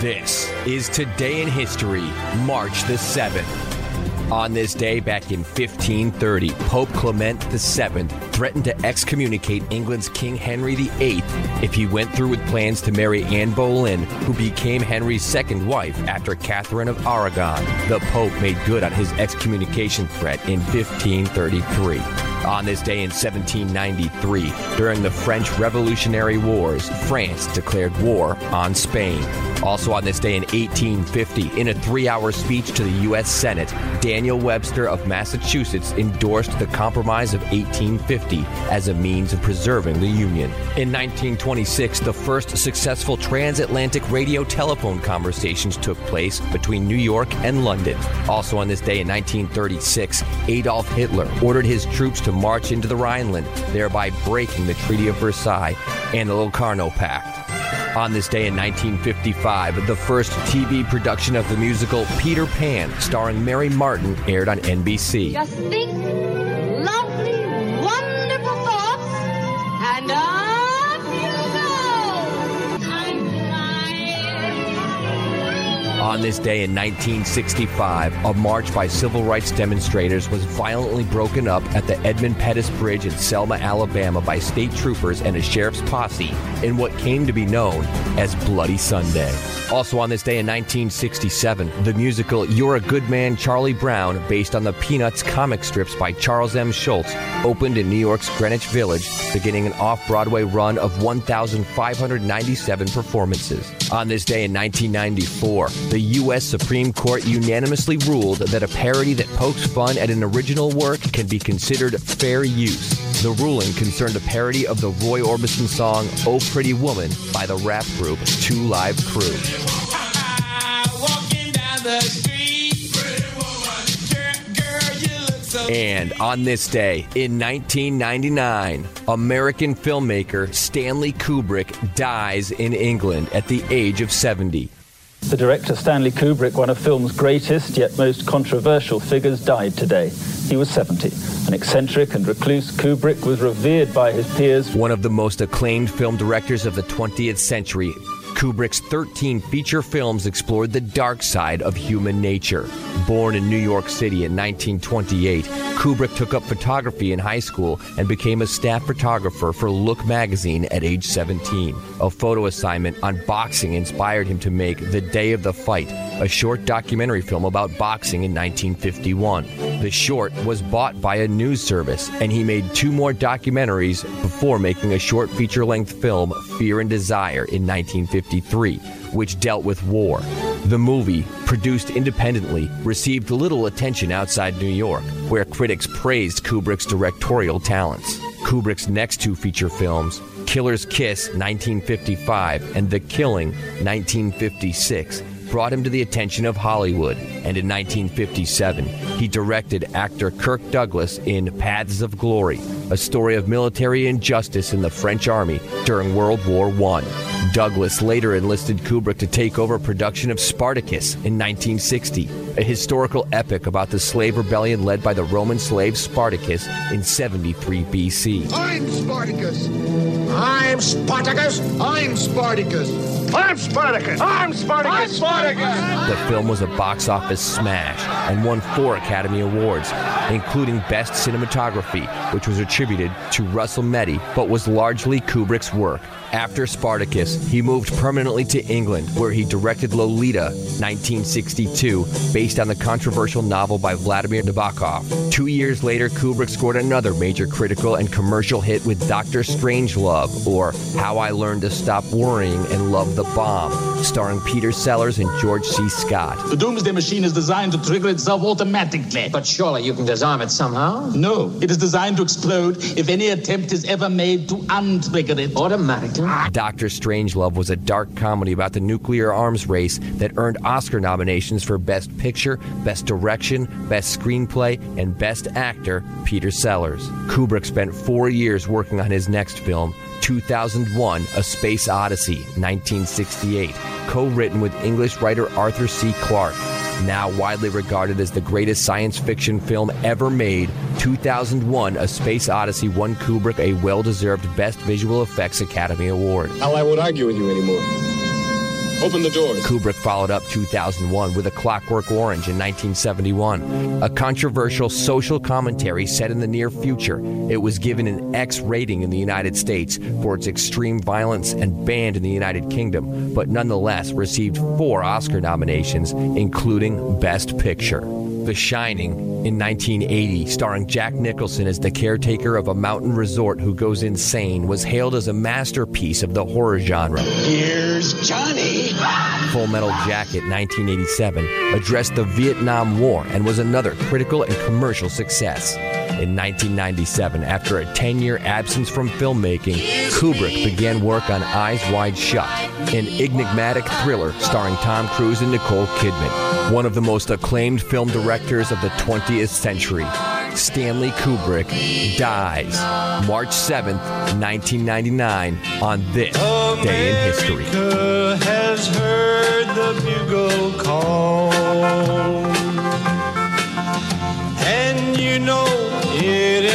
This is Today in History, March the 7th. On this day, back in 1530, Pope Clement VII threatened to excommunicate England's King Henry VIII if he went through with plans to marry Anne Boleyn, who became Henry's second wife after Catherine of Aragon. The Pope made good on his excommunication threat in 1533. On this day in 1793, during the French Revolutionary Wars, France declared war on Spain. Also on this day in 1850, in a three hour speech to the U.S. Senate, Daniel Webster of Massachusetts endorsed the Compromise of 1850 as a means of preserving the Union. In 1926, the first successful transatlantic radio telephone conversations took place between New York and London. Also on this day in 1936, Adolf Hitler ordered his troops to march into the Rhineland, thereby breaking the Treaty of Versailles and the Locarno Pact. On this day in 1955, the first TV production of the musical Peter Pan, starring Mary Martin, aired on NBC. Just think On this day in 1965, a march by civil rights demonstrators was violently broken up at the Edmund Pettus Bridge in Selma, Alabama by state troopers and a sheriff's posse in what came to be known as Bloody Sunday. Also on this day in 1967, the musical You're a Good Man, Charlie Brown, based on the Peanuts comic strips by Charles M. Schulz, opened in New York's Greenwich Village, beginning an off Broadway run of 1,597 performances. On this day in 1994, the U.S. Supreme Court unanimously ruled that a parody that pokes fun at an original work can be considered fair use. The ruling concerned a parody of the Roy Orbison song Oh Pretty Woman by the rap group Two Live Crew. And on this day, in 1999, American filmmaker Stanley Kubrick dies in England at the age of 70. The director Stanley Kubrick, one of film's greatest yet most controversial figures, died today. He was 70. An eccentric and recluse Kubrick was revered by his peers. One of the most acclaimed film directors of the 20th century, Kubrick's 13 feature films explored the dark side of human nature. Born in New York City in 1928, Kubrick took up photography in high school and became a staff photographer for Look magazine at age 17. A photo assignment on boxing inspired him to make The Day of the Fight, a short documentary film about boxing in 1951. The short was bought by a news service, and he made two more documentaries before making a short feature length film, Fear and Desire, in 1953, which dealt with war. The movie, produced independently, received little attention outside New York, where critics praised Kubrick's directorial talents. Kubrick's next two feature films, Killer's Kiss 1955 and The Killing 1956, brought him to the attention of Hollywood, and in 1957, he directed actor Kirk Douglas in Paths of Glory, a story of military injustice in the French army during World War I. Douglas later enlisted Kubrick to take over production of Spartacus in 1960, a historical epic about the slave rebellion led by the Roman slave Spartacus in 73 BC. I'm Spartacus. I'm Spartacus. I'm Spartacus. I'm Spartacus. I'm Spartacus. I'm Spartacus. The film was a box office smash and won four Academy Awards, including Best Cinematography, which was attributed to Russell Metty but was largely Kubrick's work. After Spartacus, he moved permanently to England, where he directed Lolita, 1962, based on the controversial novel by Vladimir Nabokov. Two years later, Kubrick scored another major critical and commercial hit with Doctor Strangelove, or How I Learned to Stop Worrying and Love the Bomb, starring Peter Sellers and George C. Scott. The Doomsday Machine is designed to trigger itself automatically. But surely you can disarm it somehow. No, it is designed to explode if any attempt is ever made to untrigger it. Automatically. Doctor Strangelove was a dark comedy about the nuclear arms race that earned Oscar nominations for Best Picture, Best Direction, Best Screenplay, and Best Actor, Peter Sellers. Kubrick spent four years working on his next film, 2001 A Space Odyssey, 1968, co written with English writer Arthur C. Clarke. Now widely regarded as the greatest science fiction film ever made, 2001 A Space Odyssey won Kubrick a well deserved Best Visual Effects Academy Award. Hal, I won't argue with you anymore. Open the door. Kubrick followed up 2001 with A Clockwork Orange in 1971, a controversial social commentary set in the near future. It was given an X rating in the United States for its extreme violence and banned in the United Kingdom, but nonetheless received four Oscar nominations, including Best Picture. The Shining in 1980, starring Jack Nicholson as the caretaker of a mountain resort who goes insane, was hailed as a masterpiece of the horror genre. Here's Johnny. Full Metal Jacket 1987 addressed the Vietnam War and was another critical and commercial success. In 1997, after a 10 year absence from filmmaking, Kubrick began work on Eyes Wide Shut, an enigmatic thriller starring Tom Cruise and Nicole Kidman, one of the most acclaimed film directors of the 20th century. Stanley Kubrick dies March 7th, 1999, on this day in history. The bugle call. And you know it